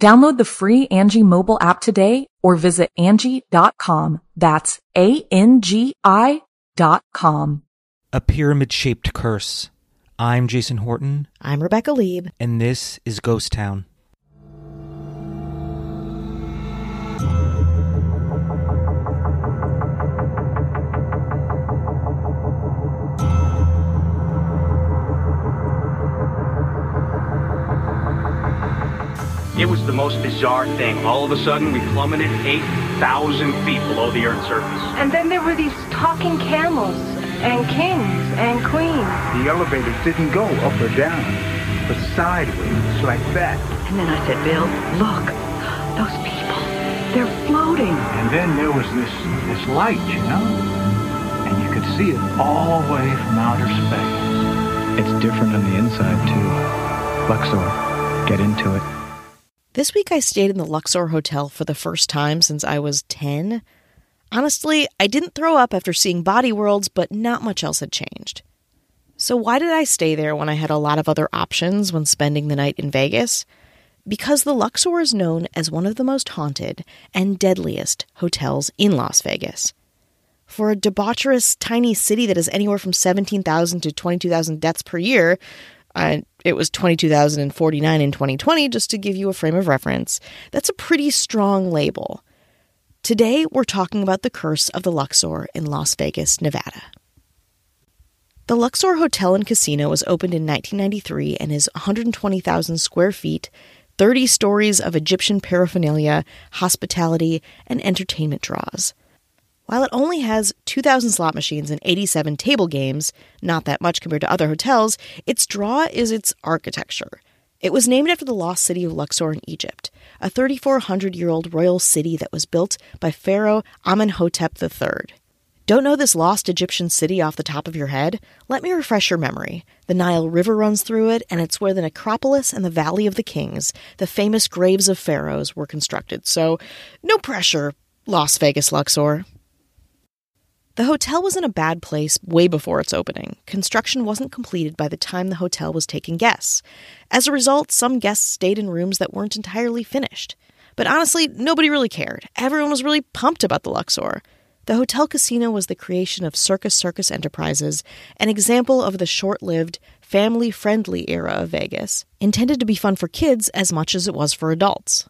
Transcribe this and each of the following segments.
Download the free Angi mobile app today or visit Angi.com. That's A-N-G-I dot com. A pyramid shaped curse. I'm Jason Horton, I'm Rebecca Lieb. and this is Ghost Town. It was the most bizarre thing. All of a sudden, we plummeted 8,000 feet below the Earth's surface. And then there were these talking camels and kings and queens. The elevator didn't go up or down, but sideways, like that. And then I said, Bill, look, those people, they're floating. And then there was this this light, you know? And you could see it all the way from outer space. It's different on the inside, too. Luxor, get into it. This week I stayed in the Luxor Hotel for the first time since I was 10. Honestly, I didn't throw up after seeing Body Worlds, but not much else had changed. So, why did I stay there when I had a lot of other options when spending the night in Vegas? Because the Luxor is known as one of the most haunted and deadliest hotels in Las Vegas. For a debaucherous tiny city that has anywhere from 17,000 to 22,000 deaths per year, uh, it was 22,049 in 2020, just to give you a frame of reference. That's a pretty strong label. Today, we're talking about the curse of the Luxor in Las Vegas, Nevada. The Luxor Hotel and Casino was opened in 1993 and is 120,000 square feet, 30 stories of Egyptian paraphernalia, hospitality, and entertainment draws. While it only has 2,000 slot machines and 87 table games, not that much compared to other hotels, its draw is its architecture. It was named after the lost city of Luxor in Egypt, a 3,400 year old royal city that was built by Pharaoh Amenhotep III. Don't know this lost Egyptian city off the top of your head? Let me refresh your memory. The Nile River runs through it, and it's where the necropolis and the Valley of the Kings, the famous graves of pharaohs, were constructed. So, no pressure, Las Vegas Luxor. The hotel was in a bad place way before its opening. Construction wasn't completed by the time the hotel was taking guests. As a result, some guests stayed in rooms that weren't entirely finished. But honestly, nobody really cared. Everyone was really pumped about the Luxor. The hotel casino was the creation of Circus Circus Enterprises, an example of the short lived, family friendly era of Vegas, intended to be fun for kids as much as it was for adults.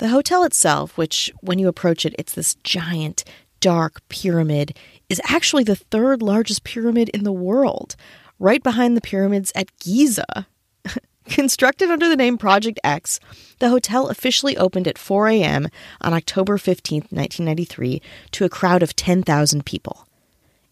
The hotel itself, which, when you approach it, it's this giant, dark pyramid, is actually the third largest pyramid in the world, right behind the pyramids at Giza. Constructed under the name Project X, the hotel officially opened at 4 a.m. on October 15, 1993, to a crowd of 10,000 people.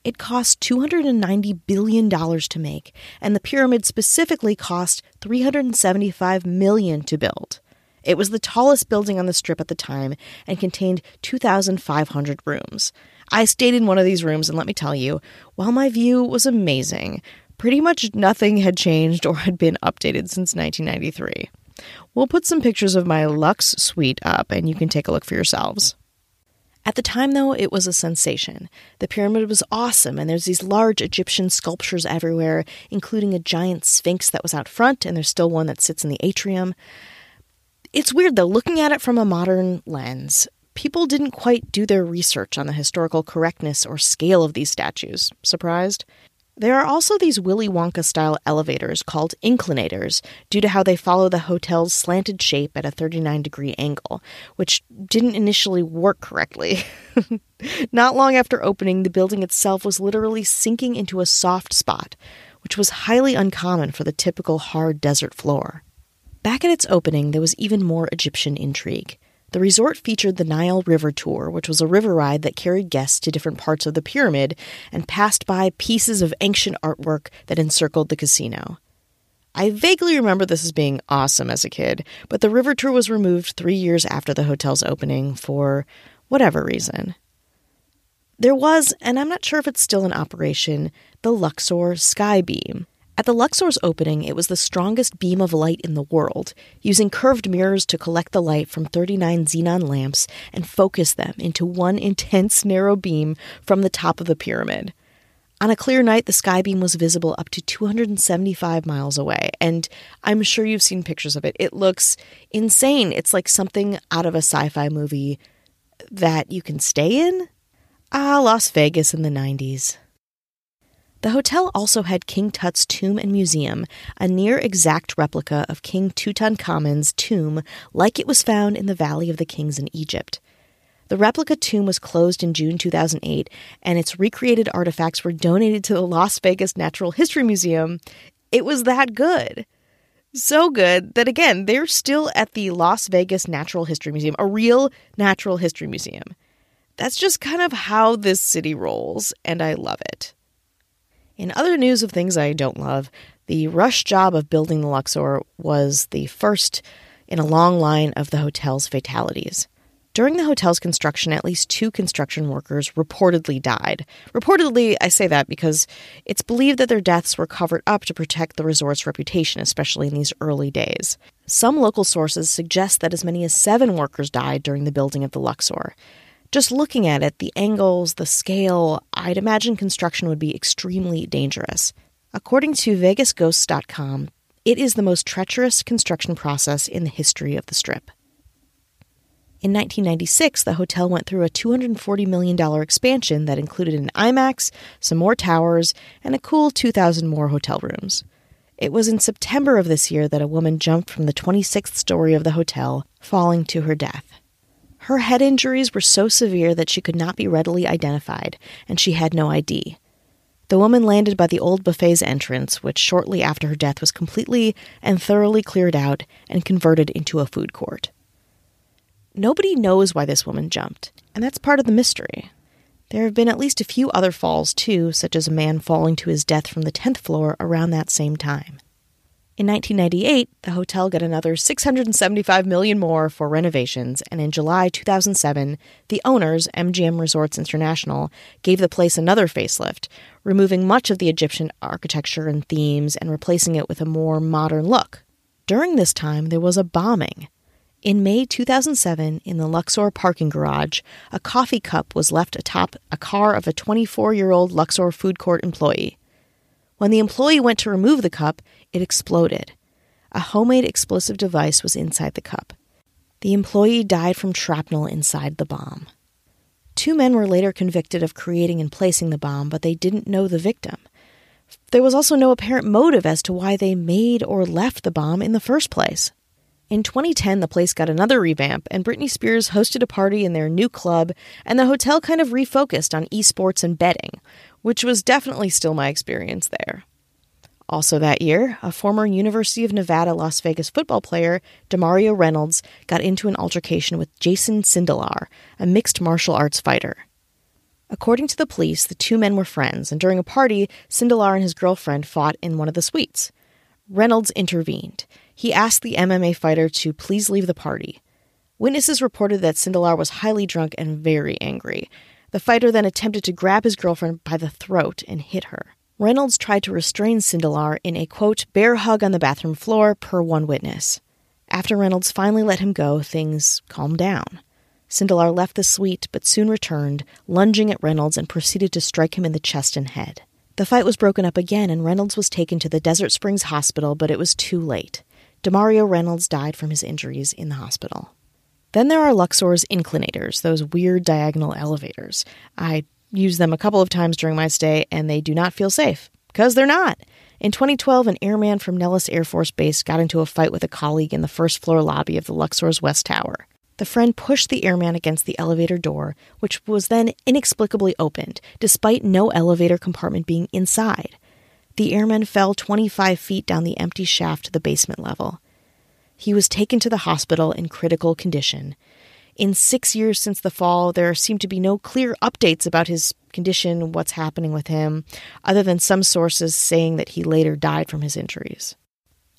It cost $290 billion to make, and the pyramid specifically cost 375 million to build. It was the tallest building on the strip at the time and contained 2,500 rooms. I stayed in one of these rooms, and let me tell you, while my view was amazing, pretty much nothing had changed or had been updated since 1993. We'll put some pictures of my Lux suite up, and you can take a look for yourselves. At the time, though, it was a sensation. The pyramid was awesome, and there's these large Egyptian sculptures everywhere, including a giant sphinx that was out front, and there's still one that sits in the atrium. It's weird, though, looking at it from a modern lens, people didn't quite do their research on the historical correctness or scale of these statues. Surprised? There are also these Willy Wonka style elevators called inclinators due to how they follow the hotel's slanted shape at a 39 degree angle, which didn't initially work correctly. Not long after opening, the building itself was literally sinking into a soft spot, which was highly uncommon for the typical hard desert floor. Back at its opening, there was even more Egyptian intrigue. The resort featured the Nile River Tour, which was a river ride that carried guests to different parts of the pyramid and passed by pieces of ancient artwork that encircled the casino. I vaguely remember this as being awesome as a kid, but the river tour was removed three years after the hotel's opening for whatever reason. There was, and I'm not sure if it's still in operation, the Luxor Skybeam. At the Luxor's opening, it was the strongest beam of light in the world, using curved mirrors to collect the light from 39 xenon lamps and focus them into one intense narrow beam from the top of the pyramid. On a clear night, the skybeam was visible up to 275 miles away, and I'm sure you've seen pictures of it. It looks insane. It's like something out of a sci fi movie that you can stay in. Ah, Las Vegas in the 90s. The hotel also had King Tut's tomb and museum, a near exact replica of King Tutankhamun's tomb, like it was found in the Valley of the Kings in Egypt. The replica tomb was closed in June 2008, and its recreated artifacts were donated to the Las Vegas Natural History Museum. It was that good. So good that, again, they're still at the Las Vegas Natural History Museum, a real natural history museum. That's just kind of how this city rolls, and I love it. In other news of things I don't love, the rush job of building the Luxor was the first in a long line of the hotel's fatalities. During the hotel's construction, at least two construction workers reportedly died. Reportedly, I say that because it's believed that their deaths were covered up to protect the resort's reputation, especially in these early days. Some local sources suggest that as many as seven workers died during the building of the Luxor. Just looking at it, the angles, the scale, I'd imagine construction would be extremely dangerous. According to VegasGhosts.com, it is the most treacherous construction process in the history of the Strip. In 1996, the hotel went through a $240 million expansion that included an IMAX, some more towers, and a cool 2,000 more hotel rooms. It was in September of this year that a woman jumped from the 26th story of the hotel, falling to her death. Her head injuries were so severe that she could not be readily identified, and she had no ID. The woman landed by the old buffet's entrance, which shortly after her death was completely and thoroughly cleared out and converted into a food court. Nobody knows why this woman jumped, and that's part of the mystery. There have been at least a few other falls, too, such as a man falling to his death from the 10th floor around that same time. In 1998, the hotel got another 675 million more for renovations, and in July 2007, the owners, MGM Resorts International, gave the place another facelift, removing much of the Egyptian architecture and themes and replacing it with a more modern look. During this time, there was a bombing. In May 2007, in the Luxor parking garage, a coffee cup was left atop a car of a 24 year old Luxor food court employee. When the employee went to remove the cup, it exploded. A homemade explosive device was inside the cup. The employee died from shrapnel inside the bomb. Two men were later convicted of creating and placing the bomb, but they didn't know the victim. There was also no apparent motive as to why they made or left the bomb in the first place. In 2010, the place got another revamp, and Britney Spears hosted a party in their new club, and the hotel kind of refocused on esports and betting, which was definitely still my experience there. Also that year, a former University of Nevada Las Vegas football player, Demario Reynolds, got into an altercation with Jason Sindelar, a mixed martial arts fighter. According to the police, the two men were friends, and during a party, Sindelar and his girlfriend fought in one of the suites. Reynolds intervened. He asked the MMA fighter to please leave the party. Witnesses reported that Sindelar was highly drunk and very angry. The fighter then attempted to grab his girlfriend by the throat and hit her. Reynolds tried to restrain Sindelar in a quote, bear hug on the bathroom floor, per one witness. After Reynolds finally let him go, things calmed down. Sindelar left the suite but soon returned, lunging at Reynolds and proceeded to strike him in the chest and head. The fight was broken up again and Reynolds was taken to the Desert Springs Hospital, but it was too late. Demario Reynolds died from his injuries in the hospital. Then there are Luxor's inclinators, those weird diagonal elevators. I used them a couple of times during my stay, and they do not feel safe. Because they're not. In 2012, an airman from Nellis Air Force Base got into a fight with a colleague in the first floor lobby of the Luxor's West Tower. The friend pushed the airman against the elevator door, which was then inexplicably opened, despite no elevator compartment being inside. The airman fell 25 feet down the empty shaft to the basement level. He was taken to the hospital in critical condition. In six years since the fall, there seem to be no clear updates about his condition, what's happening with him, other than some sources saying that he later died from his injuries.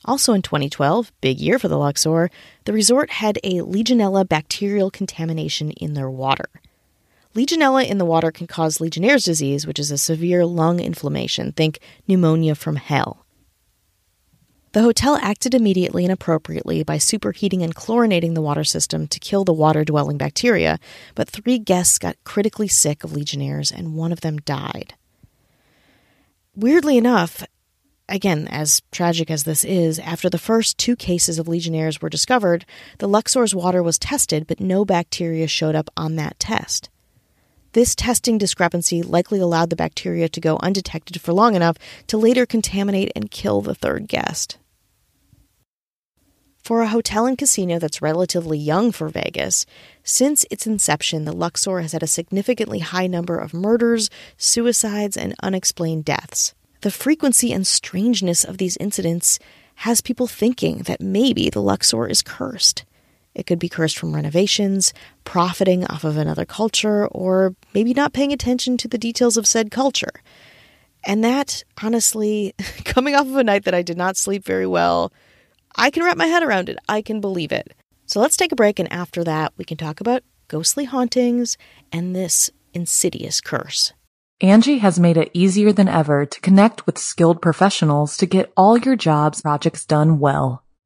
Also in 2012, big year for the Luxor, the resort had a Legionella bacterial contamination in their water. Legionella in the water can cause Legionnaire's disease, which is a severe lung inflammation. Think pneumonia from hell. The hotel acted immediately and appropriately by superheating and chlorinating the water system to kill the water dwelling bacteria, but three guests got critically sick of Legionnaires and one of them died. Weirdly enough, Again, as tragic as this is, after the first two cases of Legionnaires were discovered, the Luxor's water was tested, but no bacteria showed up on that test. This testing discrepancy likely allowed the bacteria to go undetected for long enough to later contaminate and kill the third guest. For a hotel and casino that's relatively young for Vegas, since its inception, the Luxor has had a significantly high number of murders, suicides, and unexplained deaths. The frequency and strangeness of these incidents has people thinking that maybe the Luxor is cursed. It could be cursed from renovations, profiting off of another culture, or maybe not paying attention to the details of said culture. And that, honestly, coming off of a night that I did not sleep very well, I can wrap my head around it. I can believe it. So let's take a break, and after that, we can talk about ghostly hauntings and this insidious curse. Angi has made it easier than ever to connect with skilled professionals to get all your jobs projects done well.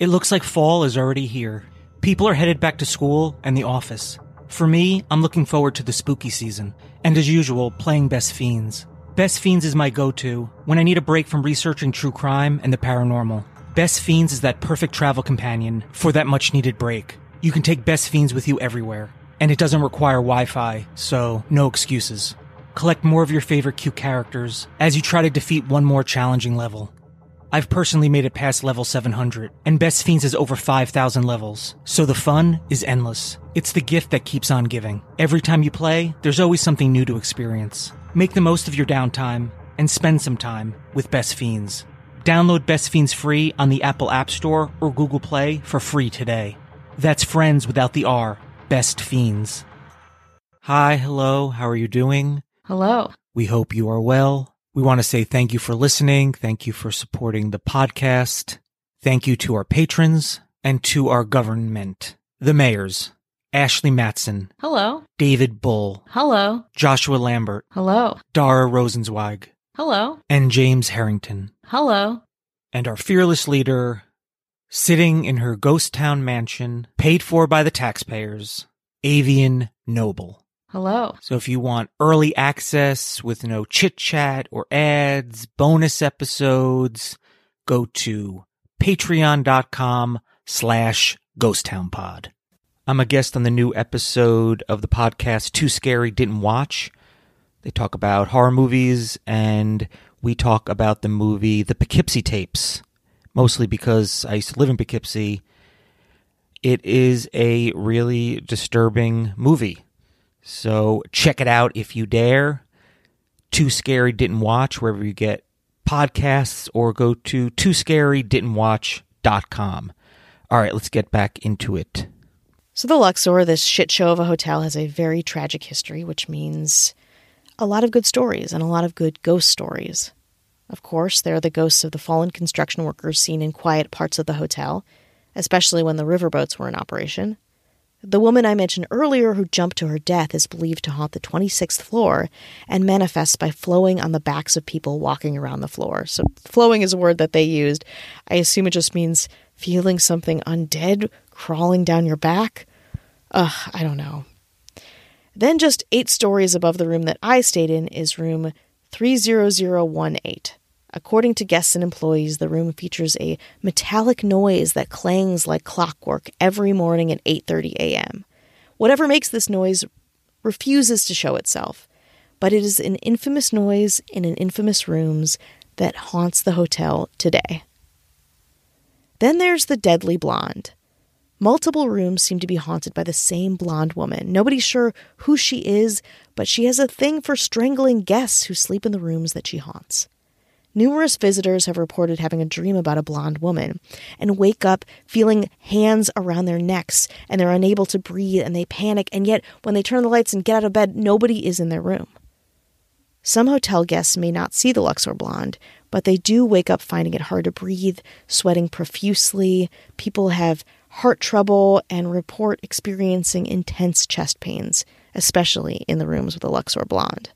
It looks like fall is already here. People are headed back to school and the office. For me, I'm looking forward to the spooky season, and as usual, playing Best Fiends. Best Fiends is my go-to when I need a break from researching true crime and the paranormal. Best Fiends is that perfect travel companion for that much needed break. You can take Best Fiends with you everywhere and it doesn't require Wi-Fi, so no excuses. Collect more of your favorite cute characters as you try to defeat one more challenging level. I've personally made it past level 700, and Best Fiends has over 5,000 levels, so the fun is endless. It's the gift that keeps on giving. Every time you play, there's always something new to experience. Make the most of your downtime and spend some time with Best Fiends. Download Best Fiends free on the Apple App Store or Google Play for free today. That's friends without the R best fiends. Hi, hello, how are you doing? Hello. We hope you are well. We want to say thank you for listening. Thank you for supporting the podcast. Thank you to our patrons and to our government. The mayors, Ashley Matson. Hello. David Bull. Hello. Joshua Lambert. Hello. Dara Rosenzweig. Hello. And James Harrington. Hello. And our fearless leader, sitting in her ghost town mansion, paid for by the taxpayers, Avian Noble. Hello. So if you want early access with no chit chat or ads, bonus episodes, go to patreon.com slash ghosttownpod. I'm a guest on the new episode of the podcast Too Scary Didn't Watch. They talk about horror movies and we talk about the movie The Poughkeepsie Tapes mostly because I used to live in Poughkeepsie. It is a really disturbing movie. So check it out if you dare. Too Scary Didn't Watch, wherever you get podcasts, or go to Too Scary Didn't Watch.com. All right, let's get back into it. So, the Luxor, this shit show of a hotel, has a very tragic history, which means a lot of good stories and a lot of good ghost stories. Of course, there are the ghosts of the fallen construction workers seen in quiet parts of the hotel, especially when the riverboats were in operation. The woman I mentioned earlier who jumped to her death is believed to haunt the 26th floor and manifests by flowing on the backs of people walking around the floor. So, flowing is a word that they used. I assume it just means feeling something undead crawling down your back. Ugh, I don't know. Then, just eight stories above the room that I stayed in, is room 30018. According to guests and employees, the room features a metallic noise that clangs like clockwork every morning at 8:30 a.m. Whatever makes this noise refuses to show itself, but it is an infamous noise in an infamous rooms that haunts the hotel today. Then there's the deadly blonde. Multiple rooms seem to be haunted by the same blonde woman. Nobody's sure who she is, but she has a thing for strangling guests who sleep in the rooms that she haunts. Numerous visitors have reported having a dream about a blonde woman and wake up feeling hands around their necks and they're unable to breathe and they panic, and yet when they turn the lights and get out of bed, nobody is in their room. Some hotel guests may not see the Luxor blonde, but they do wake up finding it hard to breathe, sweating profusely. People have heart trouble and report experiencing intense chest pains, especially in the rooms with the Luxor blonde.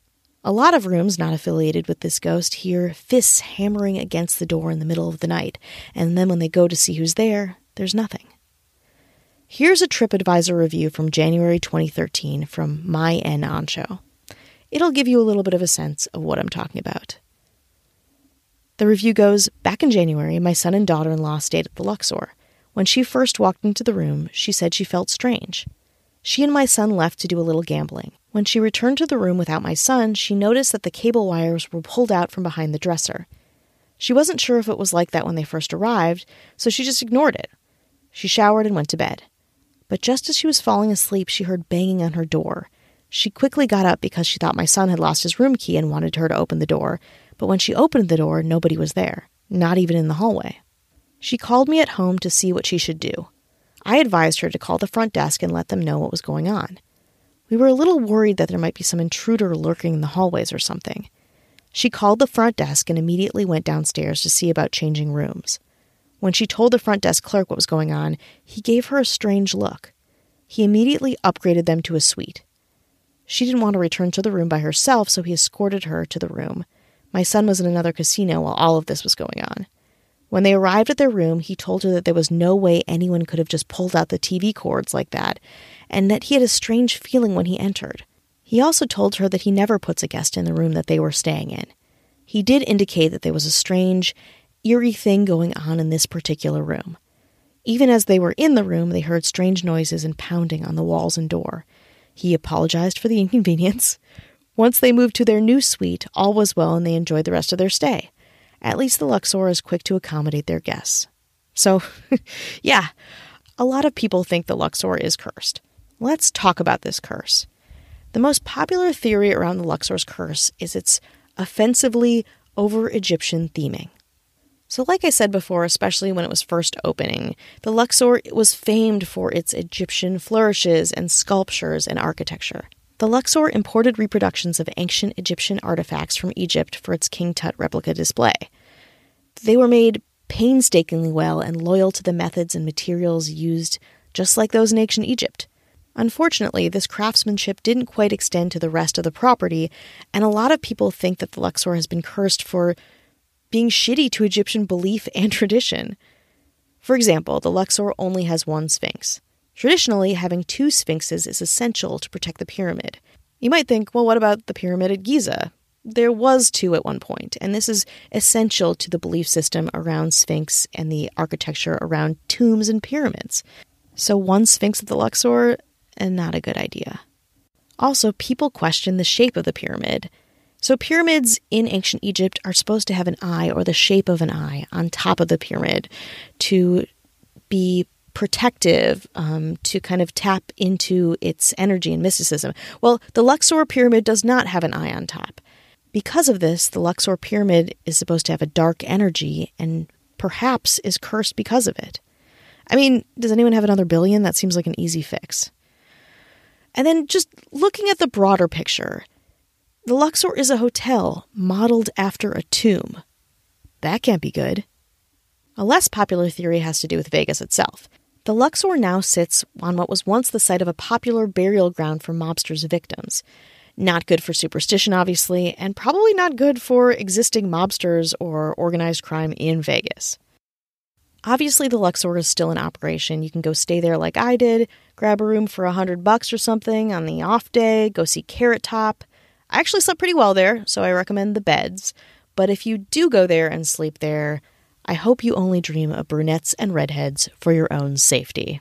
A lot of rooms not affiliated with this ghost hear fists hammering against the door in the middle of the night, and then when they go to see who's there, there's nothing. Here's a TripAdvisor review from January 2013 from My N Show. It'll give you a little bit of a sense of what I'm talking about. The review goes Back in January, my son and daughter in law stayed at the Luxor. When she first walked into the room, she said she felt strange. She and my son left to do a little gambling. When she returned to the room without my son, she noticed that the cable wires were pulled out from behind the dresser. She wasn't sure if it was like that when they first arrived, so she just ignored it. She showered and went to bed. But just as she was falling asleep, she heard banging on her door. She quickly got up because she thought my son had lost his room key and wanted her to open the door, but when she opened the door, nobody was there, not even in the hallway. She called me at home to see what she should do. I advised her to call the front desk and let them know what was going on. We were a little worried that there might be some intruder lurking in the hallways or something. She called the front desk and immediately went downstairs to see about changing rooms. When she told the front desk clerk what was going on, he gave her a strange look. He immediately upgraded them to a suite. She didn't want to return to the room by herself, so he escorted her to the room. My son was in another casino while all of this was going on. When they arrived at their room, he told her that there was no way anyone could have just pulled out the TV cords like that, and that he had a strange feeling when he entered. He also told her that he never puts a guest in the room that they were staying in. He did indicate that there was a strange, eerie thing going on in this particular room. Even as they were in the room, they heard strange noises and pounding on the walls and door. He apologized for the inconvenience. Once they moved to their new suite, all was well and they enjoyed the rest of their stay. At least the Luxor is quick to accommodate their guests. So, yeah, a lot of people think the Luxor is cursed. Let's talk about this curse. The most popular theory around the Luxor's curse is its offensively over Egyptian theming. So, like I said before, especially when it was first opening, the Luxor was famed for its Egyptian flourishes and sculptures and architecture. The Luxor imported reproductions of ancient Egyptian artifacts from Egypt for its King Tut replica display. They were made painstakingly well and loyal to the methods and materials used, just like those in ancient Egypt. Unfortunately, this craftsmanship didn't quite extend to the rest of the property, and a lot of people think that the Luxor has been cursed for being shitty to Egyptian belief and tradition. For example, the Luxor only has one sphinx. Traditionally, having two sphinxes is essential to protect the pyramid. You might think, well, what about the pyramid at Giza? There was two at one point, and this is essential to the belief system around Sphinx and the architecture around tombs and pyramids. So, one Sphinx at the Luxor, and not a good idea. Also, people question the shape of the pyramid. So, pyramids in ancient Egypt are supposed to have an eye or the shape of an eye on top of the pyramid to be protective um, to kind of tap into its energy and mysticism. Well, the Luxor pyramid does not have an eye on top. Because of this, the Luxor pyramid is supposed to have a dark energy and perhaps is cursed because of it. I mean, does anyone have another billion? That seems like an easy fix. And then just looking at the broader picture, the Luxor is a hotel modeled after a tomb. That can't be good. A less popular theory has to do with Vegas itself. The Luxor now sits on what was once the site of a popular burial ground for mobsters' victims. Not good for superstition, obviously, and probably not good for existing mobsters or organized crime in Vegas. Obviously, the Luxor is still in operation. You can go stay there like I did, grab a room for a hundred bucks or something on the off day, go see Carrot Top. I actually slept pretty well there, so I recommend the beds. But if you do go there and sleep there, I hope you only dream of brunettes and redheads for your own safety.